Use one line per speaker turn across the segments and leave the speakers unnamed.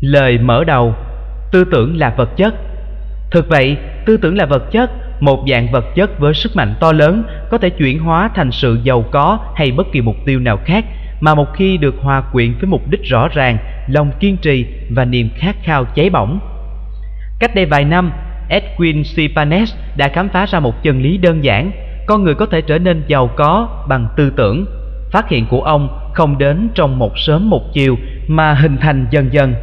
Lời mở đầu Tư tưởng là vật chất. Thực vậy, tư tưởng là vật chất Một dạng vật chất với sức mạnh to lớn Có thể chuyển hóa thành sự giàu có Hay bất kỳ mục tiêu nào khác Mà một khi được hòa quyện với mục đích rõ ràng Lòng kiên trì và niềm khát khao cháy bỏng. Cách đây vài năm Edwin C. Panes đã khám phá ra một chân lý đơn giản Con người có thể trở nên giàu có bằng tư tưởng. Phát hiện của ông không đến trong một sớm một chiều Mà hình thành dần dần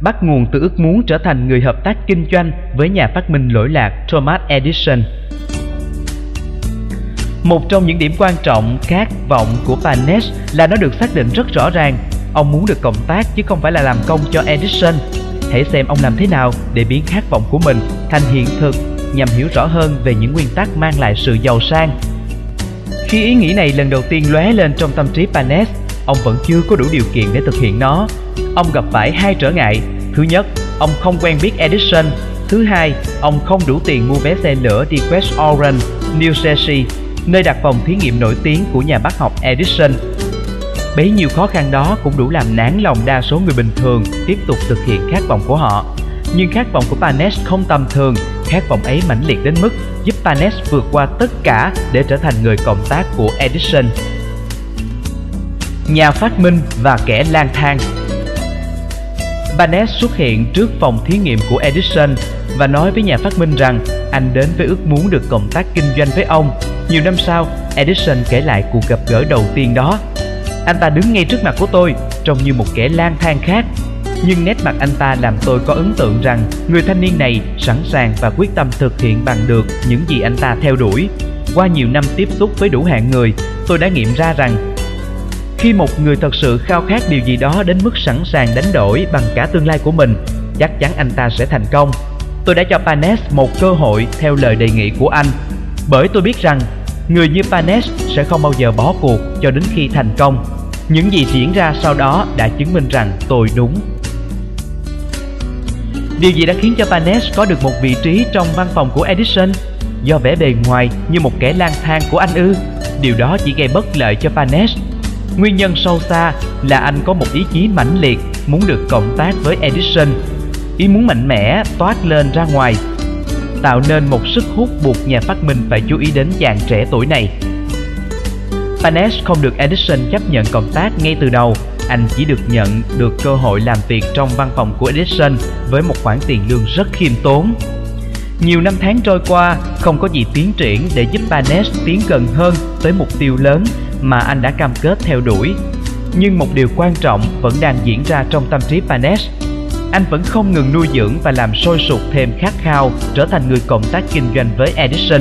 bắt nguồn từ ước muốn trở thành người hợp tác kinh doanh với nhà phát minh lỗi lạc Thomas Edison. Một trong những điểm quan trọng khát vọng của Panes là nó được xác định rất rõ ràng. Ông muốn được cộng tác chứ không phải là làm công cho Edison. Hãy xem ông làm thế nào để biến khát vọng của mình thành hiện thực nhằm hiểu rõ hơn về những nguyên tắc mang lại sự giàu sang. Khi ý nghĩ này lần đầu tiên lóe lên trong tâm trí Panes, ông vẫn chưa có đủ điều kiện để thực hiện nó. Ông gặp phải hai trở ngại. Thứ nhất, ông không quen biết Edison. Thứ hai, ông không đủ tiền mua vé xe lửa đi West Orange, New Jersey, nơi đặt phòng thí nghiệm nổi tiếng của nhà bác học Edison. Bấy nhiêu khó khăn đó cũng đủ làm nản lòng đa số người bình thường tiếp tục thực hiện khát vọng của họ. Nhưng khát vọng của Panes không tầm thường, khát vọng ấy mãnh liệt đến mức giúp Panes vượt qua tất cả để trở thành người cộng tác của Edison nhà phát minh và kẻ lang thang. Barnett xuất hiện trước phòng thí nghiệm của Edison và nói với nhà phát minh rằng anh đến với ước muốn được cộng tác kinh doanh với ông. Nhiều năm sau, Edison kể lại cuộc gặp gỡ đầu tiên đó. Anh ta đứng ngay trước mặt của tôi, trông như một kẻ lang thang khác. Nhưng nét mặt anh ta làm tôi có ấn tượng rằng người thanh niên này sẵn sàng và quyết tâm thực hiện bằng được những gì anh ta theo đuổi. Qua nhiều năm tiếp xúc với đủ hạng người, tôi đã nghiệm ra rằng khi một người thật sự khao khát điều gì đó đến mức sẵn sàng đánh đổi bằng cả tương lai của mình, chắc chắn anh ta sẽ thành công. Tôi đã cho Panes một cơ hội theo lời đề nghị của anh, bởi tôi biết rằng người như Panes sẽ không bao giờ bỏ cuộc cho đến khi thành công. Những gì diễn ra sau đó đã chứng minh rằng tôi đúng. Điều gì đã khiến cho Panes có được một vị trí trong văn phòng của Edison? Do vẻ bề ngoài như một kẻ lang thang của anh ư? Điều đó chỉ gây bất lợi cho Panes Nguyên nhân sâu xa là anh có một ý chí mãnh liệt muốn được cộng tác với Edison. Ý muốn mạnh mẽ toát lên ra ngoài, tạo nên một sức hút buộc nhà phát minh phải chú ý đến chàng trẻ tuổi này. Panes không được Edison chấp nhận cộng tác ngay từ đầu, anh chỉ được nhận được cơ hội làm việc trong văn phòng của Edison với một khoản tiền lương rất khiêm tốn. Nhiều năm tháng trôi qua, không có gì tiến triển để giúp Panes tiến gần hơn tới mục tiêu lớn mà anh đã cam kết theo đuổi. Nhưng một điều quan trọng vẫn đang diễn ra trong tâm trí Panesh. Anh vẫn không ngừng nuôi dưỡng và làm sôi sục thêm khát khao, trở thành người cộng tác kinh doanh với Edison.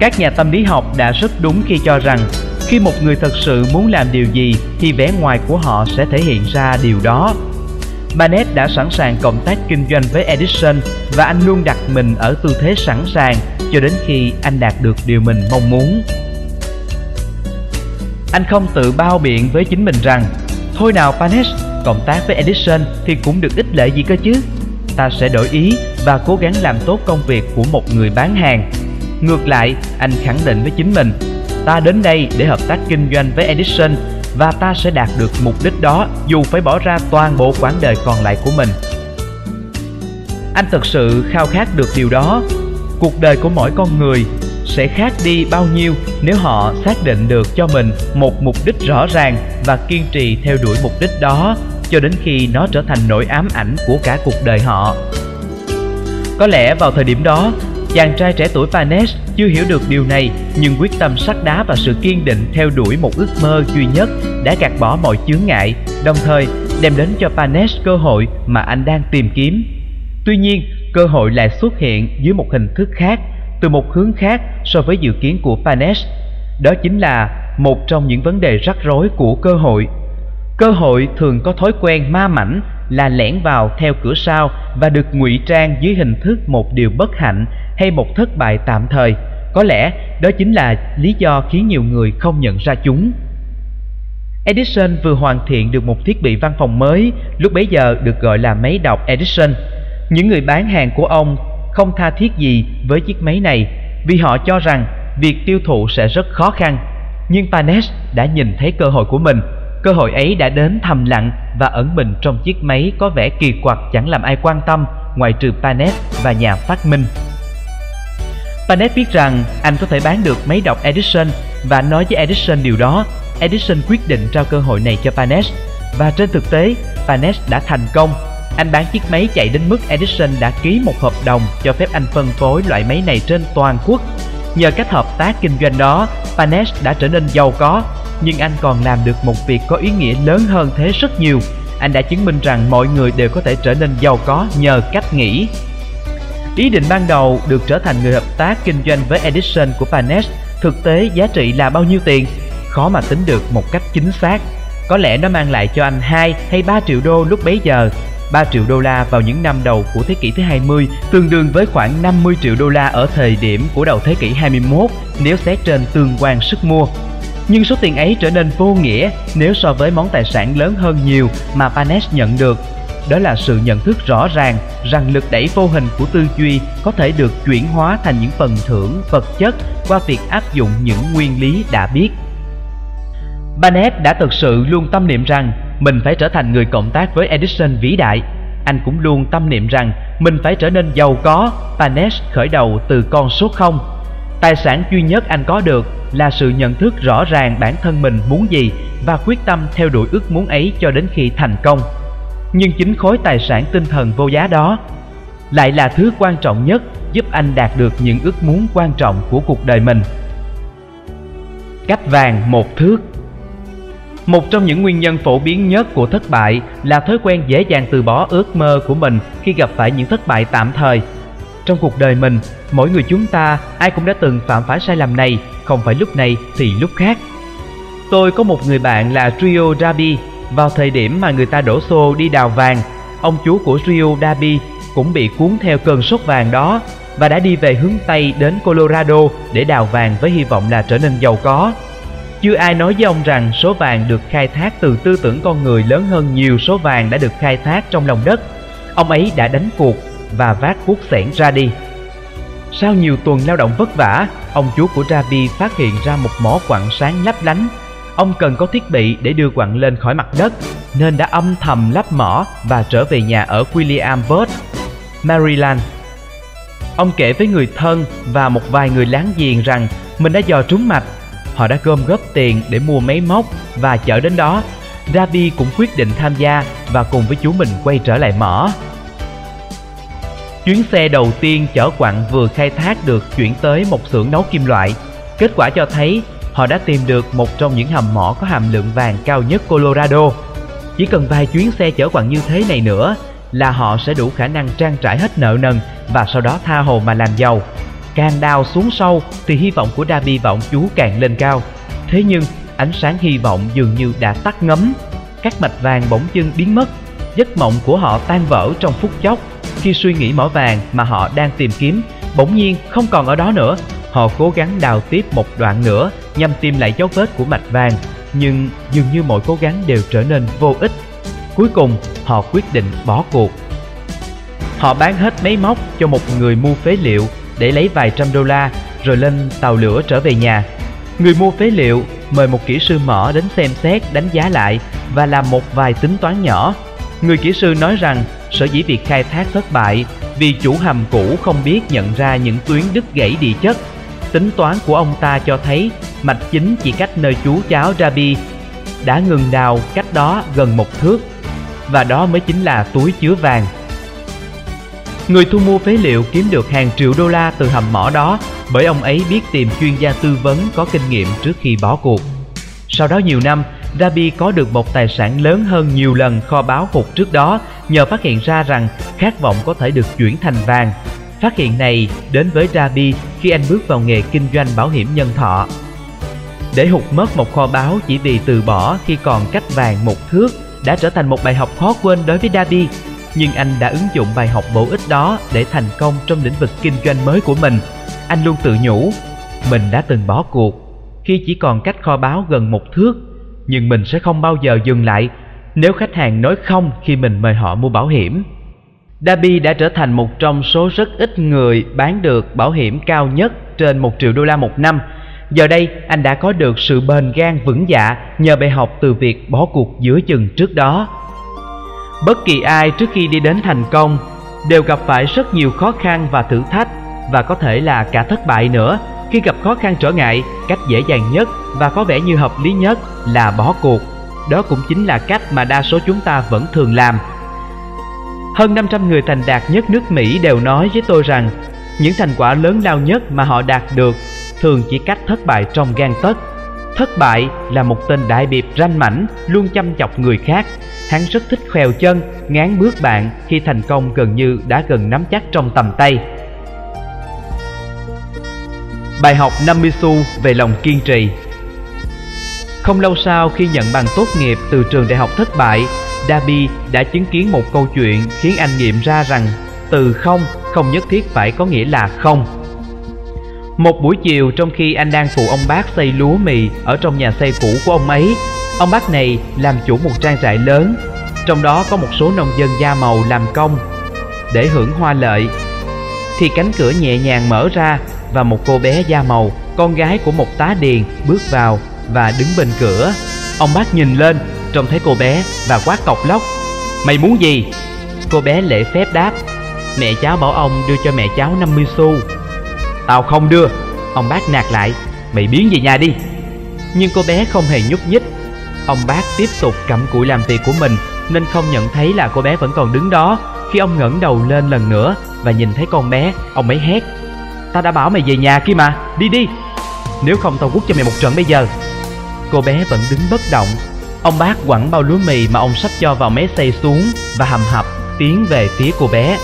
Các nhà tâm lý học đã rất đúng khi cho rằng, khi một người thật sự muốn làm điều gì thì vẻ ngoài của họ sẽ thể hiện ra điều đó. Barnett đã sẵn sàng cộng tác kinh doanh với Edison và anh luôn đặt mình ở tư thế sẵn sàng cho đến khi anh đạt được điều mình mong muốn. Anh không tự bao biện với chính mình rằng Thôi nào Panesh, cộng tác với Edison thì cũng được ích lợi gì cơ chứ? Ta sẽ đổi ý và cố gắng làm tốt công việc của một người bán hàng. Ngược lại, anh khẳng định với chính mình Ta đến đây để hợp tác kinh doanh với Edison Và ta sẽ đạt được mục đích đó dù phải bỏ ra toàn bộ quãng đời còn lại của mình. Anh thật sự khao khát được điều đó. Cuộc đời của mỗi con người sẽ khác đi bao nhiêu nếu họ xác định được cho mình một mục đích rõ ràng và kiên trì theo đuổi mục đích đó cho đến khi nó trở thành nỗi ám ảnh của cả cuộc đời họ. Có lẽ vào thời điểm đó, chàng trai trẻ tuổi Panes chưa hiểu được điều này nhưng quyết tâm sắt đá và sự kiên định theo đuổi một ước mơ duy nhất đã gạt bỏ mọi chướng ngại, đồng thời đem đến cho Panes cơ hội mà anh đang tìm kiếm. Tuy nhiên, cơ hội lại xuất hiện dưới một hình thức khác từ một hướng khác so với dự kiến của Panes. Đó chính là một trong những vấn đề rắc rối của cơ hội. Cơ hội thường có thói quen ma mảnh là lẻn vào theo cửa sau và được ngụy trang dưới hình thức một điều bất hạnh hay một thất bại tạm thời. Có lẽ đó chính là lý do khiến nhiều người không nhận ra chúng. Edison vừa hoàn thiện được một thiết bị văn phòng mới, lúc bấy giờ được gọi là máy đọc Edison. Những người bán hàng của ông không tha thiết gì với chiếc máy này, vì họ cho rằng việc tiêu thụ sẽ rất khó khăn. Nhưng Panes đã nhìn thấy cơ hội của mình. cơ hội ấy đã đến thầm lặng và ẩn mình trong chiếc máy có vẻ kỳ quặc chẳng làm ai quan tâm, ngoại trừ panes và nhà phát minh. Panet biết rằng anh có thể bán được máy đọc Edison và nói với Edison điều đó. Edison quyết định trao cơ hội này cho Panet và trên thực tế Panet đã thành công. Anh bán chiếc máy chạy đến mức Edison đã ký một hợp đồng cho phép anh phân phối loại máy này trên toàn quốc. Nhờ cách hợp tác kinh doanh đó, Panes đã trở nên giàu có, nhưng anh còn làm được một việc có ý nghĩa lớn hơn thế rất nhiều. Anh đã chứng minh rằng mọi người đều có thể trở nên giàu có nhờ cách nghĩ. Ý định ban đầu được trở thành người hợp tác kinh doanh với Edison của Panes thực tế giá trị là bao nhiêu tiền? Khó mà tính được một cách chính xác. Có lẽ nó mang lại cho anh 2 hay 3 triệu đô lúc bấy giờ. 3 triệu đô la vào những năm đầu của thế kỷ thứ 20 tương đương với khoảng 50 triệu đô la ở thời điểm của đầu thế kỷ 21 nếu xét trên tương quan sức mua. Nhưng số tiền ấy trở nên vô nghĩa nếu so với món tài sản lớn hơn nhiều mà Panes nhận được. Đó là sự nhận thức rõ ràng rằng lực đẩy vô hình của tư duy có thể được chuyển hóa thành những phần thưởng vật chất qua việc áp dụng những nguyên lý đã biết. Barnett đã thực sự luôn tâm niệm rằng mình phải trở thành người cộng tác với Edison vĩ đại. Anh cũng luôn tâm niệm rằng mình phải trở nên giàu có. Panesh khởi đầu từ con số 0. Tài sản duy nhất anh có được là sự nhận thức rõ ràng bản thân mình muốn gì và quyết tâm theo đuổi ước muốn ấy cho đến khi thành công. Nhưng chính khối tài sản tinh thần vô giá đó lại là thứ quan trọng nhất giúp anh đạt được những ước muốn quan trọng của cuộc đời mình. Cách vàng một thước một trong những nguyên nhân phổ biến nhất của thất bại là thói quen dễ dàng từ bỏ ước mơ của mình khi gặp phải những thất bại tạm thời. Trong cuộc đời mình, mỗi người chúng ta ai cũng đã từng phạm phải sai lầm này, không phải lúc này thì lúc khác. Tôi có một người bạn là Trio Dabi, vào thời điểm mà người ta đổ xô đi đào vàng, ông chú của Trio Dabi cũng bị cuốn theo cơn sốt vàng đó và đã đi về hướng Tây đến Colorado để đào vàng với hy vọng là trở nên giàu có. Chưa ai nói với ông rằng số vàng được khai thác từ tư tưởng con người lớn hơn nhiều số vàng đã được khai thác trong lòng đất. Ông ấy đã đánh cuộc và vác cuốc xẻng ra đi. Sau nhiều tuần lao động vất vả, ông chú của Rabi phát hiện ra một mỏ quặng sáng lấp lánh. Ông cần có thiết bị để đưa quặng lên khỏi mặt đất, nên đã âm thầm lắp mỏ và trở về nhà ở Williamsburg, Maryland. Ông kể với người thân và một vài người láng giềng rằng mình đã dò trúng mạch họ đã gom góp tiền để mua máy móc và chở đến đó. Ravi cũng quyết định tham gia và cùng với chú mình quay trở lại mỏ. Chuyến xe đầu tiên chở quặng vừa khai thác được chuyển tới một xưởng nấu kim loại. Kết quả cho thấy họ đã tìm được một trong những hầm mỏ có hàm lượng vàng cao nhất Colorado. Chỉ cần vài chuyến xe chở quặng như thế này nữa là họ sẽ đủ khả năng trang trải hết nợ nần và sau đó tha hồ mà làm giàu. Càng đào xuống sâu thì hy vọng của Davi và ông chú càng lên cao. Thế nhưng ánh sáng hy vọng dường như đã tắt ngấm. Các mạch vàng bỗng dưng biến mất. Giấc mộng của họ tan vỡ trong phút chốc khi suy nghĩ mỏ vàng mà họ đang tìm kiếm bỗng nhiên không còn ở đó nữa. Họ cố gắng đào tiếp một đoạn nữa nhằm tìm lại dấu vết của mạch vàng, nhưng dường như mọi cố gắng đều trở nên vô ích. Cuối cùng, họ quyết định bỏ cuộc. Họ bán hết máy móc cho một người mua phế liệu để lấy vài trăm đô la rồi lên tàu lửa trở về nhà. Người mua phế liệu mời một kỹ sư mỏ đến xem xét, đánh giá lại và làm một vài tính toán nhỏ. Người kỹ sư nói rằng sở dĩ việc khai thác thất bại vì chủ hầm cũ không biết nhận ra những tuyến đứt gãy địa chất. Tính toán của ông ta cho thấy mạch chính chỉ cách nơi chú cháu Rabi đã ngừng đào cách đó gần một thước và đó mới chính là túi chứa vàng Người thu mua phế liệu kiếm được hàng triệu đô la từ hầm mỏ đó bởi ông ấy biết tìm chuyên gia tư vấn có kinh nghiệm trước khi bỏ cuộc. Sau đó nhiều năm, Rabi có được một tài sản lớn hơn nhiều lần kho báo hụt trước đó nhờ phát hiện ra rằng khát vọng có thể được chuyển thành vàng. Phát hiện này đến với Rabi khi anh bước vào nghề kinh doanh bảo hiểm nhân thọ. Để hụt mất một kho báo chỉ vì từ bỏ khi còn cách vàng một thước đã trở thành một bài học khó quên đối với Dabi nhưng anh đã ứng dụng bài học bổ ích đó để thành công trong lĩnh vực kinh doanh mới của mình. Anh luôn tự nhủ, mình đã từng bỏ cuộc khi chỉ còn cách kho báo gần một thước, nhưng mình sẽ không bao giờ dừng lại nếu khách hàng nói không khi mình mời họ mua bảo hiểm. Dabi đã trở thành một trong số rất ít người bán được bảo hiểm cao nhất trên một triệu đô la một năm. Giờ đây anh đã có được sự bền gan vững dạ nhờ bài học từ việc bỏ cuộc giữa chừng trước đó. Bất kỳ ai trước khi đi đến thành công đều gặp phải rất nhiều khó khăn và thử thách và có thể là cả thất bại nữa. Khi gặp khó khăn trở ngại, cách dễ dàng nhất và có vẻ như hợp lý nhất là bỏ cuộc. Đó cũng chính là cách mà đa số chúng ta vẫn thường làm. Hơn 500 người thành đạt nhất nước Mỹ đều nói với tôi rằng những thành quả lớn lao nhất mà họ đạt được thường chỉ cách thất bại trong gan tấc. Thất bại là một tên đại biệp ranh mảnh, luôn chăm chọc người khác. Hắn rất thích khèo chân, ngán bước bạn khi thành công gần như đã gần nắm chắc trong tầm tay. Bài học 50 xu về lòng kiên trì Không lâu sau khi nhận bằng tốt nghiệp từ trường đại học thất bại, Dabi đã chứng kiến một câu chuyện khiến anh nghiệm ra rằng từ không không nhất thiết phải có nghĩa là không. Một buổi chiều trong khi anh đang phụ ông bác xây lúa mì ở trong nhà xây cũ của ông ấy, ông bác này làm chủ một trang trại lớn, trong đó có một số nông dân da màu làm công. Để hưởng hoa lợi, thì cánh cửa nhẹ nhàng mở ra và một cô bé da màu, con gái của một tá điền bước vào và đứng bên cửa. Ông bác nhìn lên, trông thấy cô bé và quát cọc lóc. Mày muốn gì? Cô bé lễ phép đáp. Mẹ cháu bảo ông đưa cho mẹ cháu 50 xu. Tao không đưa. Ông bác nạt lại. Mày biến về nhà đi. Nhưng cô bé không hề nhúc nhích. Ông bác tiếp tục cầm cụi làm việc của mình nên không nhận thấy là cô bé vẫn còn đứng đó. Khi ông ngẩng đầu lên lần nữa và nhìn thấy con bé, ông ấy hét Tao đã bảo mày về nhà kia mà Đi đi Nếu không tao quất cho mày một trận bây giờ Cô bé vẫn đứng bất động Ông bác quẳng bao lúa mì mà ông sắp cho vào máy xay xuống Và hầm hập tiến về phía cô bé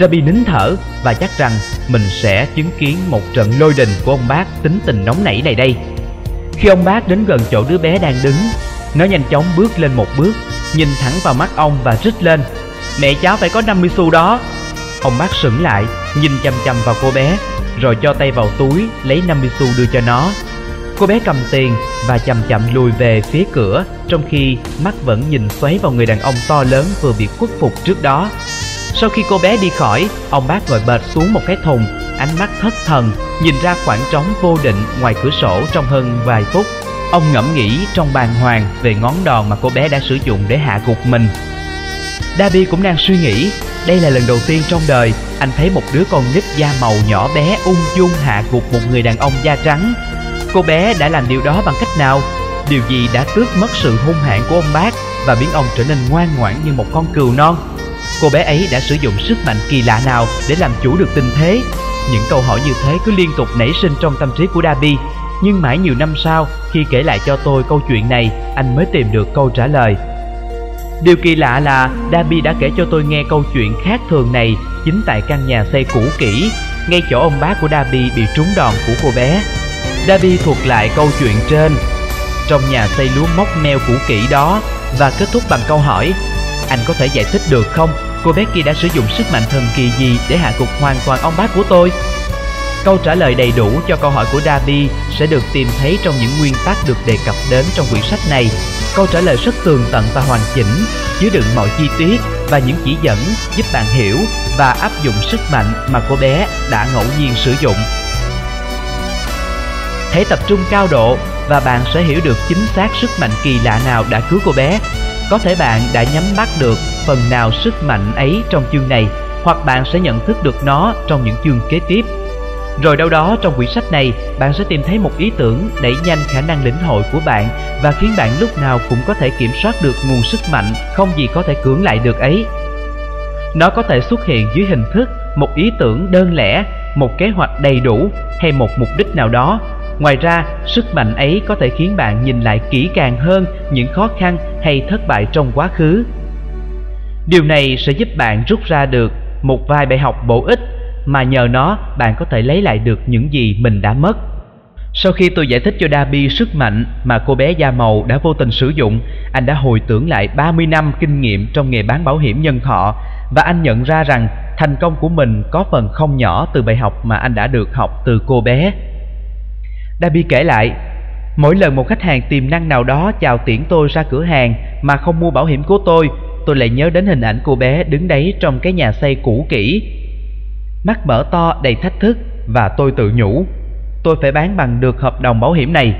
Rabi nín thở và chắc rằng mình sẽ chứng kiến một trận lôi đình của ông bác tính tình nóng nảy này đây. Khi ông bác đến gần chỗ đứa bé đang đứng, Nó nhanh chóng bước lên một bước, Nhìn thẳng vào mắt ông và rít lên, Mẹ cháu phải có 50 xu đó. Ông bác sững lại, nhìn chăm chăm vào cô bé, rồi cho tay vào túi lấy 50 xu đưa cho nó. Cô bé cầm tiền và chậm chậm lùi về phía cửa, trong khi mắt vẫn nhìn xoáy vào người đàn ông to lớn vừa bị khuất phục trước đó sau khi cô bé đi khỏi, ông bác ngồi bệt xuống một cái thùng, ánh mắt thất thần, nhìn ra khoảng trống vô định ngoài cửa sổ trong hơn vài phút ông ngẫm nghĩ trong bàng hoàng về ngón đòn mà cô bé đã sử dụng để hạ gục mình Dabi cũng đang suy nghĩ, đây là lần đầu tiên trong đời anh thấy một đứa con nít da màu nhỏ bé ung dung hạ gục một người đàn ông da trắng. Cô bé đã làm điều đó bằng cách nào? Điều gì đã tước mất sự hung hãn của ông bác và biến ông trở nên ngoan ngoãn như một con cừu non? Cô bé ấy đã sử dụng sức mạnh kỳ lạ nào để làm chủ được tình thế? Những câu hỏi như thế cứ liên tục nảy sinh trong tâm trí của Dabi. Nhưng mãi nhiều năm sau, khi kể lại cho tôi câu chuyện này, anh mới tìm được câu trả lời. Điều kỳ lạ là Dabi đã kể cho tôi nghe câu chuyện khác thường này chính tại căn nhà xây cũ kỹ, ngay chỗ ông bác của Dabi bị trúng đòn của cô bé. Dabi thuật lại câu chuyện trên trong nhà xây lúa móc meo cũ kỹ đó và kết thúc bằng câu hỏi Anh có thể giải thích được không? Cô bé kia đã sử dụng sức mạnh thần kỳ gì để hạ gục hoàn toàn ông bác của tôi? Câu trả lời đầy đủ cho câu hỏi của Davi sẽ được tìm thấy trong những nguyên tắc được đề cập đến trong quyển sách này. Câu trả lời rất tường tận và hoàn chỉnh, chứa đựng mọi chi tiết và những chỉ dẫn giúp bạn hiểu và áp dụng sức mạnh mà cô bé đã ngẫu nhiên sử dụng. Hãy tập trung cao độ và bạn sẽ hiểu được chính xác sức mạnh kỳ lạ nào đã cứu cô bé. Có thể bạn đã nhắm bắt được phần nào sức mạnh ấy trong chương này, hoặc bạn sẽ nhận thức được nó trong những chương kế tiếp. Rồi đâu đó trong quyển sách này, bạn sẽ tìm thấy một ý tưởng đẩy nhanh khả năng lĩnh hội của bạn và khiến bạn lúc nào cũng có thể kiểm soát được nguồn sức mạnh không gì có thể cưỡng lại được ấy. Nó có thể xuất hiện dưới hình thức một ý tưởng đơn lẻ, một kế hoạch đầy đủ hay một mục đích nào đó. Ngoài ra, sức mạnh ấy có thể khiến bạn nhìn lại kỹ càng hơn những khó khăn hay thất bại trong quá khứ. Điều này sẽ giúp bạn rút ra được một vài bài học bổ ích mà nhờ nó bạn có thể lấy lại được những gì mình đã mất. Sau khi tôi giải thích cho Dabi sức mạnh mà cô bé da màu đã vô tình sử dụng, anh đã hồi tưởng lại 30 năm kinh nghiệm trong nghề bán bảo hiểm nhân thọ và anh nhận ra rằng thành công của mình có phần không nhỏ từ bài học mà anh đã được học từ cô bé. Dabi kể lại, mỗi lần một khách hàng tiềm năng nào đó chào tiễn tôi ra cửa hàng mà không mua bảo hiểm của tôi, tôi lại nhớ đến hình ảnh cô bé đứng đấy trong cái nhà xây cũ kỹ mắt mở to đầy thách thức và tôi tự nhủ tôi phải bán bằng được hợp đồng bảo hiểm này.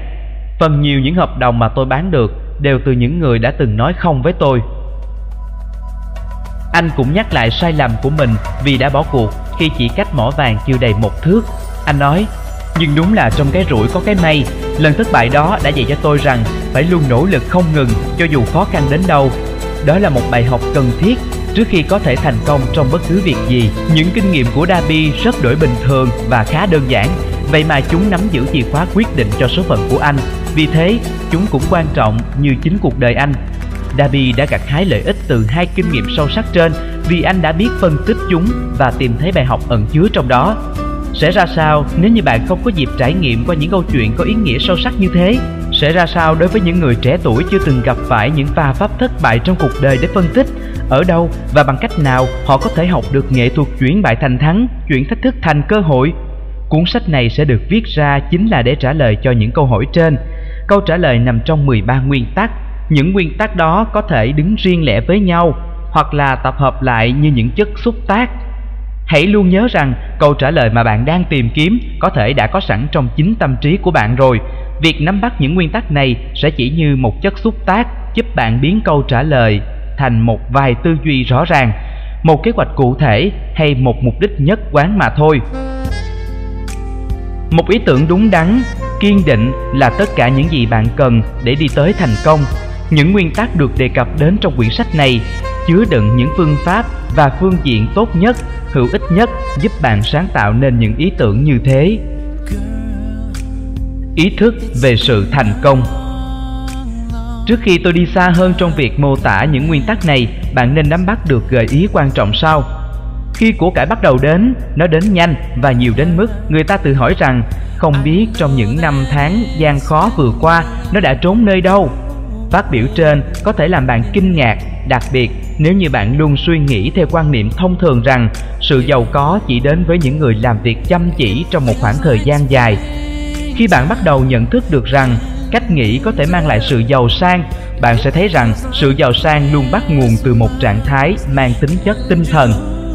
Phần nhiều những hợp đồng mà tôi bán được đều từ những người đã từng nói không với tôi. Anh cũng nhắc lại sai lầm của mình vì đã bỏ cuộc khi chỉ cách mỏ vàng chưa đầy một thước. Anh nói, nhưng đúng là trong cái rủi có cái may, lần thất bại đó đã dạy cho tôi rằng phải luôn nỗ lực không ngừng cho dù khó khăn đến đâu. Đó là một bài học cần thiết trước khi có thể thành công trong bất cứ việc gì. Những kinh nghiệm của Dabi rất đổi bình thường và khá đơn giản, vậy mà chúng nắm giữ chìa khóa quyết định cho số phận của anh. Vì thế, chúng cũng quan trọng như chính cuộc đời anh. Dabi đã gặt hái lợi ích từ hai kinh nghiệm sâu sắc trên vì anh đã biết phân tích chúng và tìm thấy bài học ẩn chứa trong đó. Sẽ ra sao nếu như bạn không có dịp trải nghiệm qua những câu chuyện có ý nghĩa sâu sắc như thế? Sẽ ra sao đối với những người trẻ tuổi chưa từng gặp phải những pha pháp thất bại trong cuộc đời để phân tích ở đâu và bằng cách nào họ có thể học được nghệ thuật chuyển bại thành thắng, chuyển thách thức thành cơ hội? Cuốn sách này sẽ được viết ra chính là để trả lời cho những câu hỏi trên. Câu trả lời nằm trong 13 nguyên tắc. Những nguyên tắc đó có thể đứng riêng lẻ với nhau hoặc là tập hợp lại như những chất xúc tác Hãy luôn nhớ rằng câu trả lời mà bạn đang tìm kiếm có thể đã có sẵn trong chính tâm trí của bạn rồi. Việc nắm bắt những nguyên tắc này sẽ chỉ như một chất xúc tác giúp bạn biến câu trả lời thành một vài tư duy rõ ràng, một kế hoạch cụ thể hay một mục đích nhất quán mà thôi. Một ý tưởng đúng đắn, kiên định là tất cả những gì bạn cần để đi tới thành công. Những nguyên tắc được đề cập đến trong quyển sách này chứa đựng những phương pháp và phương diện tốt nhất hữu ích nhất giúp bạn sáng tạo nên những ý tưởng như thế ý thức về sự thành công. Trước khi tôi đi xa hơn trong việc mô tả những nguyên tắc này, bạn nên nắm bắt được gợi ý quan trọng sau. Khi của cải bắt đầu đến, nó đến nhanh và nhiều đến mức người ta tự hỏi rằng, không biết trong những năm tháng gian khó vừa qua, nó đã trốn nơi đâu. Phát biểu trên có thể làm bạn kinh ngạc, đặc biệt nếu như bạn luôn suy nghĩ theo quan niệm thông thường rằng sự giàu có chỉ đến với những người làm việc chăm chỉ trong một khoảng thời gian dài khi bạn bắt đầu nhận thức được rằng cách nghĩ có thể mang lại sự giàu sang, bạn sẽ thấy rằng sự giàu sang luôn bắt nguồn từ một trạng thái mang tính chất tinh thần,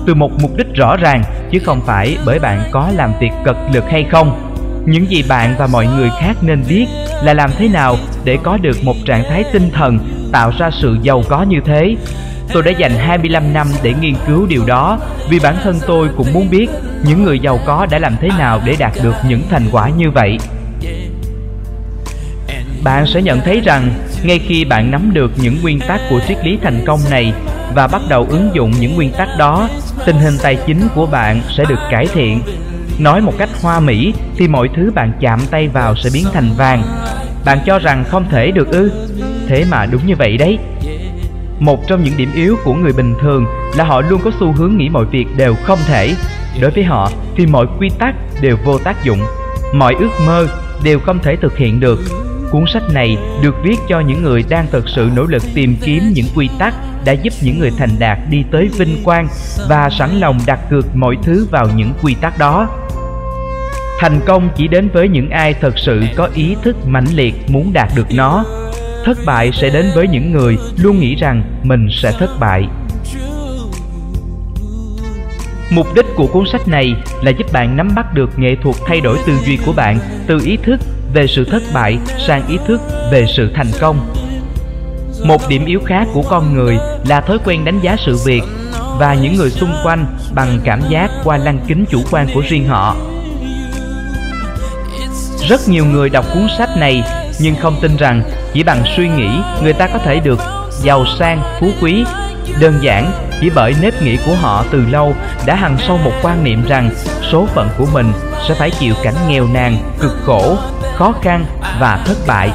từ một mục đích rõ ràng, chứ không phải bởi bạn có làm việc cật lực hay không những gì bạn và mọi người khác nên biết là làm thế nào để có được một trạng thái tinh thần tạo ra sự giàu có như thế Tôi đã dành 25 năm để nghiên cứu điều đó, vì bản thân tôi cũng muốn biết những người giàu có đã làm thế nào để đạt được những thành quả như vậy. Bạn sẽ nhận thấy rằng ngay khi bạn nắm được những nguyên tắc của triết lý thành công này và bắt đầu ứng dụng những nguyên tắc đó, tình hình tài chính của bạn sẽ được cải thiện. Nói một cách hoa mỹ thì mọi thứ bạn chạm tay vào sẽ biến thành vàng. Bạn cho rằng không thể được ư? Thế mà đúng như vậy đấy. Một trong những điểm yếu của người bình thường là họ luôn có xu hướng nghĩ mọi việc đều không thể. Đối với họ thì mọi quy tắc đều vô tác dụng, mọi ước mơ đều không thể thực hiện được. Cuốn sách này được viết cho những người đang thực sự nỗ lực tìm kiếm những quy tắc đã giúp những người thành đạt đi tới vinh quang và sẵn lòng đặt cược mọi thứ vào những quy tắc đó. Thành công chỉ đến với những ai thật sự có ý thức mãnh liệt muốn đạt được nó thất bại sẽ đến với những người luôn nghĩ rằng mình sẽ thất bại mục đích của cuốn sách này là giúp bạn nắm bắt được nghệ thuật thay đổi tư duy của bạn, từ ý thức về sự thất bại, sang ý thức về sự thành công. Một điểm yếu khác của con người là thói quen đánh giá sự việc và những người xung quanh bằng cảm giác qua lăng kính chủ quan của riêng họ. Rất nhiều người đọc cuốn sách này nhưng không tin rằng chỉ bằng suy nghĩ người ta có thể được giàu sang, phú quý đơn giản, chỉ bởi nếp nghĩ của họ từ lâu đã hằn sâu một quan niệm rằng số phận của mình sẽ phải chịu cảnh nghèo nàn, cực khổ, khó khăn và thất bại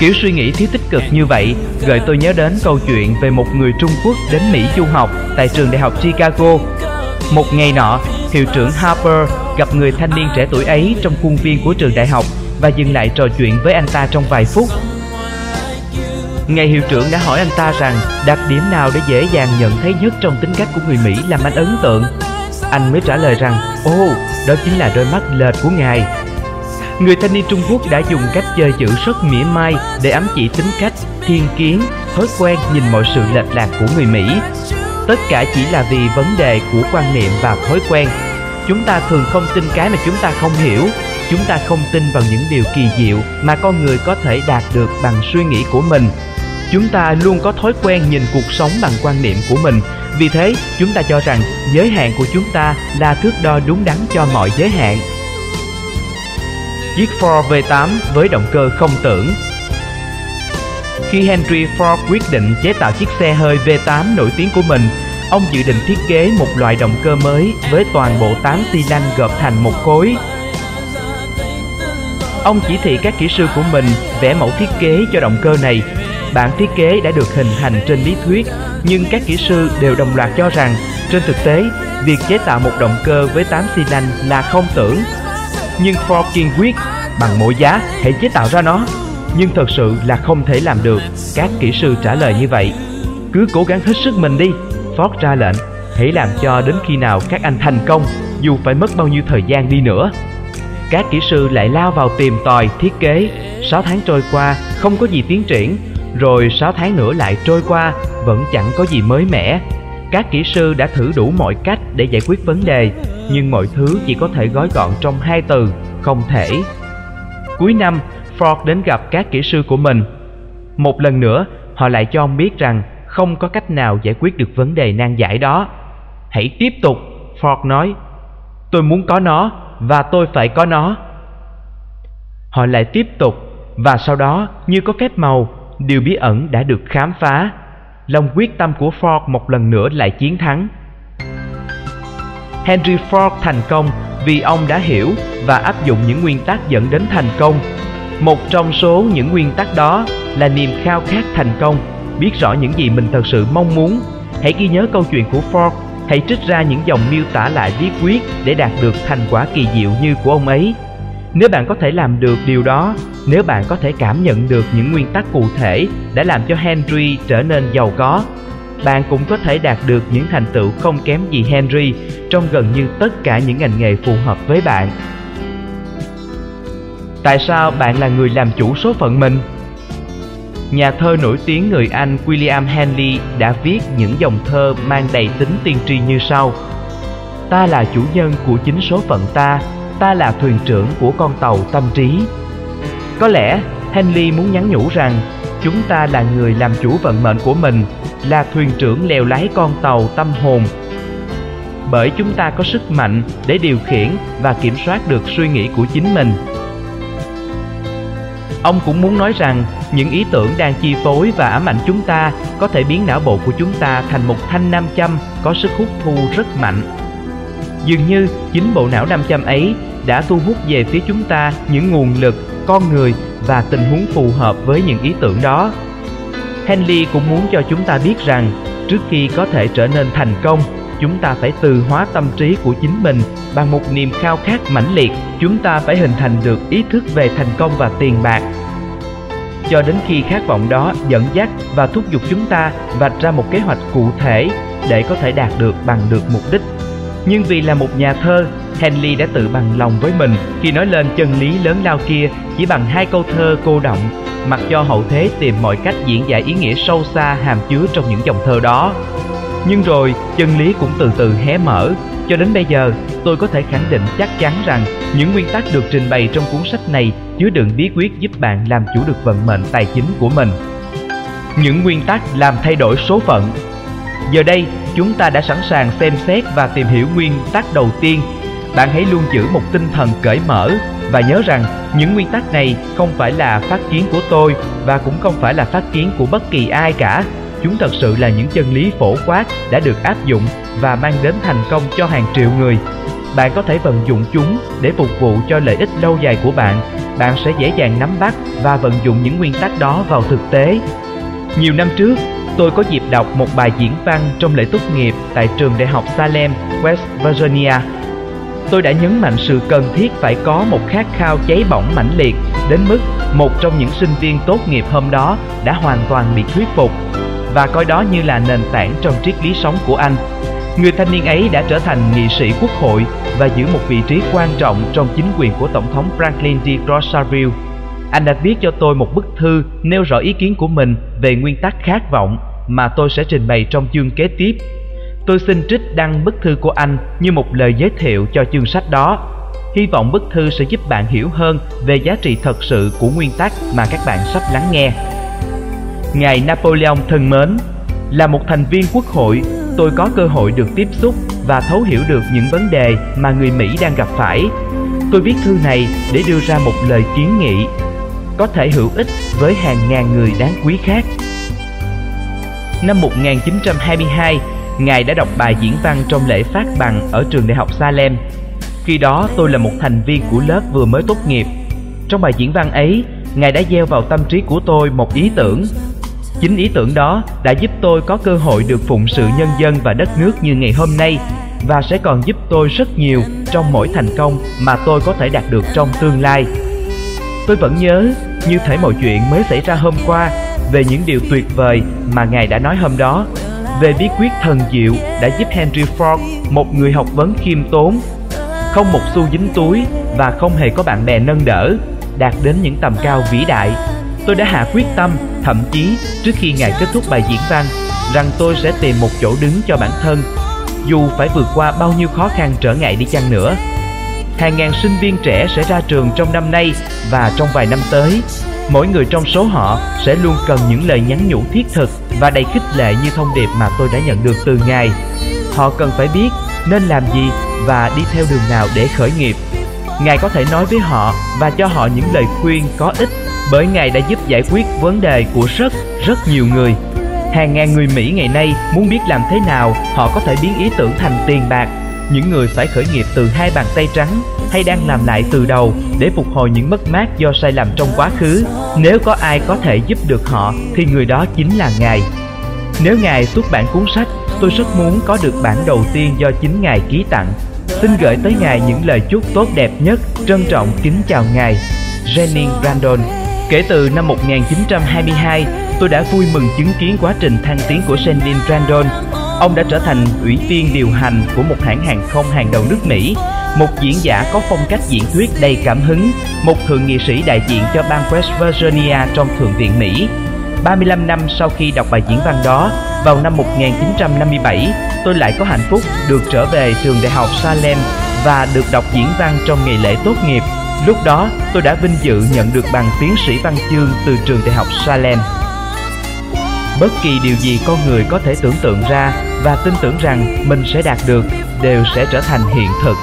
kiểu suy nghĩ thiếu tích cực như vậy gợi tôi nhớ đến câu chuyện về một người trung quốc đến mỹ du học tại trường đại học chicago một ngày nọ, hiệu trưởng harper gặp người thanh niên trẻ tuổi ấy trong khuôn viên của trường đại học và dừng lại trò chuyện với anh ta trong vài phút ngày hiệu trưởng đã hỏi anh ta rằng đặc điểm nào để dễ dàng nhận thấy nhất trong tính cách của người Mỹ làm anh ấn tượng. Anh mới trả lời rằng, ô, đó chính là đôi mắt lệch của ngài. Người thanh niên Trung Quốc đã dùng cách chơi chữ rất mỉa mai để ám chỉ tính cách, thiên kiến, thói quen nhìn mọi sự lệch lạc của người Mỹ. Tất cả chỉ là vì vấn đề của quan niệm và thói quen chúng ta thường không tin cái mà chúng ta không hiểu chúng ta không tin vào những điều kỳ diệu mà con người có thể đạt được bằng suy nghĩ của mình. Chúng ta luôn có thói quen nhìn cuộc sống bằng quan niệm của mình. Vì thế chúng ta cho rằng giới hạn của chúng ta là thước đo đúng đắn cho mọi giới hạn. Chiếc Ford V8 với động cơ không tưởng. Khi Henry Ford quyết định chế tạo chiếc xe hơi V8 nổi tiếng của mình, ông dự định thiết kế một loại động cơ mới với toàn bộ 8 xi lanh gộp thành một khối. Ông chỉ thị các kỹ sư của mình vẽ mẫu thiết kế cho động cơ này. Bản thiết kế đã được hình thành trên lý thuyết, nhưng các kỹ sư đều đồng loạt cho rằng trên thực tế, việc chế tạo một động cơ với 8 xi lanh là không tưởng. Nhưng Ford kiên quyết, bằng mọi giá hãy chế tạo ra nó nhưng thật sự là không thể làm được các kỹ sư trả lời như vậy cứ cố gắng hết sức mình đi Ford ra lệnh hãy làm cho đến khi nào các anh thành công dù phải mất bao nhiêu thời gian đi nữa các kỹ sư lại lao vào tìm tòi thiết kế 6 tháng trôi qua không có gì tiến triển rồi 6 tháng nữa lại trôi qua vẫn chẳng có gì mới mẻ các kỹ sư đã thử đủ mọi cách để giải quyết vấn đề nhưng mọi thứ chỉ có thể gói gọn trong hai từ không thể cuối năm Ford đến gặp các kỹ sư của mình. Một lần nữa, họ lại cho ông biết rằng không có cách nào giải quyết được vấn đề nan giải đó. Hãy tiếp tục, Ford nói. Tôi muốn có nó và tôi phải có nó. Họ lại tiếp tục và sau đó như có phép màu, điều bí ẩn đã được khám phá. Lòng quyết tâm của Ford một lần nữa lại chiến thắng. Henry Ford thành công vì ông đã hiểu và áp dụng những nguyên tắc dẫn đến thành công một trong số những nguyên tắc đó là niềm khao khát thành công, biết rõ những gì mình thật sự mong muốn. Hãy ghi nhớ câu chuyện của Ford, hãy trích ra những dòng miêu tả lại bí quyết để đạt được thành quả kỳ diệu như của ông ấy. Nếu bạn có thể làm được điều đó, nếu bạn có thể cảm nhận được những nguyên tắc cụ thể đã làm cho Henry trở nên giàu có, bạn cũng có thể đạt được những thành tựu không kém gì Henry trong gần như tất cả những ngành nghề phù hợp với bạn. Tại sao bạn là người làm chủ số phận mình? Nhà thơ nổi tiếng người Anh William Henley đã viết những dòng thơ mang đầy tính tiên tri như sau Ta là chủ nhân của chính số phận ta, ta là thuyền trưởng của con tàu tâm trí. Có lẽ Henley muốn nhắn nhủ rằng chúng ta là người làm chủ vận mệnh của mình, là thuyền trưởng lèo lái con tàu tâm hồn. Bởi chúng ta có sức mạnh để điều khiển và kiểm soát được suy nghĩ của chính mình Ông cũng muốn nói rằng những ý tưởng đang chi phối và ám ảnh chúng ta có thể biến não bộ của chúng ta thành một thanh nam châm có sức hút thu rất mạnh. Dường như chính bộ não nam châm ấy đã thu hút về phía chúng ta những nguồn lực, con người và tình huống phù hợp với những ý tưởng đó. Henley cũng muốn cho chúng ta biết rằng trước khi có thể trở nên thành công chúng ta phải từ hóa tâm trí của chính mình bằng một niềm khao khát mãnh liệt, chúng ta phải hình thành được ý thức về thành công và tiền bạc. Cho đến khi khát vọng đó dẫn dắt và thúc giục chúng ta vạch ra một kế hoạch cụ thể để có thể đạt được bằng được mục đích. Nhưng vì là một nhà thơ, henley đã tự bằng lòng với mình khi nói lên chân lý lớn lao kia chỉ bằng hai câu thơ cô động, mặc cho hậu thế tìm mọi cách diễn giải ý nghĩa sâu xa hàm chứa trong những dòng thơ đó. Nhưng rồi, chân lý cũng từ từ hé mở cho đến bây giờ, tôi có thể khẳng định chắc chắn rằng những nguyên tắc được trình bày trong cuốn sách này chứa đựng bí quyết giúp bạn làm chủ được vận mệnh tài chính của mình. Những nguyên tắc làm thay đổi số phận. Giờ đây, chúng ta đã sẵn sàng xem xét và tìm hiểu nguyên tắc đầu tiên. Bạn hãy luôn giữ một tinh thần cởi mở và nhớ rằng những nguyên tắc này không phải là phát kiến của tôi và cũng không phải là phát kiến của bất kỳ ai cả chúng thật sự là những chân lý phổ quát đã được áp dụng và mang đến thành công cho hàng triệu người. Bạn có thể vận dụng chúng để phục vụ cho lợi ích lâu dài của bạn. Bạn sẽ dễ dàng nắm bắt và vận dụng những nguyên tắc đó vào thực tế. Nhiều năm trước, tôi có dịp đọc một bài diễn văn trong lễ tốt nghiệp tại trường đại học salem, west virginia. Tôi đã nhấn mạnh sự cần thiết phải có một khát khao cháy bỏng mãnh liệt đến mức một trong những sinh viên tốt nghiệp hôm đó đã hoàn toàn bị thuyết phục và coi đó như là nền tảng trong triết lý sống của anh. Người thanh niên ấy đã trở thành nghị sĩ quốc hội và giữ một vị trí quan trọng trong chính quyền của Tổng thống Franklin D. Roosevelt. Anh đã viết cho tôi một bức thư nêu rõ ý kiến của mình về nguyên tắc khát vọng mà tôi sẽ trình bày trong chương kế tiếp. Tôi xin trích đăng bức thư của anh như một lời giới thiệu cho chương sách đó. Hy vọng bức thư sẽ giúp bạn hiểu hơn về giá trị thật sự của nguyên tắc mà các bạn sắp lắng nghe. Ngài Napoleon thân mến, là một thành viên quốc hội, tôi có cơ hội được tiếp xúc và thấu hiểu được những vấn đề mà người Mỹ đang gặp phải. Tôi viết thư này để đưa ra một lời kiến nghị có thể hữu ích với hàng ngàn người đáng quý khác. Năm 1922, Ngài đã đọc bài diễn văn trong lễ phát bằng ở trường đại học Salem. Khi đó tôi là một thành viên của lớp vừa mới tốt nghiệp. Trong bài diễn văn ấy, Ngài đã gieo vào tâm trí của tôi một ý tưởng. Chính ý tưởng đó đã giúp tôi có cơ hội được phụng sự nhân dân và đất nước như ngày hôm nay và sẽ còn giúp tôi rất nhiều trong mỗi thành công mà tôi có thể đạt được trong tương lai. Tôi vẫn nhớ như thể mọi chuyện mới xảy ra hôm qua về những điều tuyệt vời mà Ngài đã nói hôm đó về bí quyết thần diệu đã giúp Henry Ford, một người học vấn khiêm tốn, không một xu dính túi và không hề có bạn bè nâng đỡ, đạt đến những tầm cao vĩ đại. Tôi đã hạ quyết tâm, thậm chí trước khi Ngài kết thúc bài diễn văn, rằng tôi sẽ tìm một chỗ đứng cho bản thân, dù phải vượt qua bao nhiêu khó khăn trở ngại đi chăng nữa. Hàng ngàn sinh viên trẻ sẽ ra trường trong năm nay và trong vài năm tới. Mỗi người trong số họ sẽ luôn cần những lời nhắn nhủ thiết thực và đầy khích lệ như thông điệp mà tôi đã nhận được từ ngài. Họ cần phải biết nên làm gì và đi theo đường nào để khởi nghiệp. Ngài có thể nói với họ và cho họ những lời khuyên có ích bởi ngài đã giúp giải quyết vấn đề của rất rất nhiều người. Hàng ngàn người mỹ ngày nay muốn biết làm thế nào họ có thể biến ý tưởng thành tiền bạc. Những người phải khởi nghiệp từ hai bàn tay trắng hay đang làm lại từ đầu để phục hồi những mất mát do sai lầm trong quá khứ. Nếu có ai có thể giúp được họ, thì người đó chính là ngài. Nếu ngài xuất bản cuốn sách, tôi rất muốn có được bản đầu tiên do chính ngài ký tặng. Xin gửi tới ngài những lời chúc tốt đẹp nhất, trân trọng kính chào ngài. Jenny Brandon. Kể từ năm 1922, tôi đã vui mừng chứng kiến quá trình thăng tiến của Sandin Brandon Ông đã trở thành ủy viên điều hành của một hãng hàng không hàng đầu nước Mỹ, một diễn giả có phong cách diễn thuyết đầy cảm hứng, một thượng nghị sĩ đại diện cho bang West Virginia trong Thượng viện Mỹ. 35 năm sau khi đọc bài diễn văn đó, vào năm 1957, tôi lại có hạnh phúc được trở về trường đại học Salem và được đọc diễn văn trong ngày lễ tốt nghiệp. Lúc đó, tôi đã vinh dự nhận được bằng tiến sĩ văn chương từ trường đại học Salem. Bất kỳ điều gì con người có thể tưởng tượng ra và tin tưởng rằng mình sẽ đạt được đều sẽ trở thành hiện thực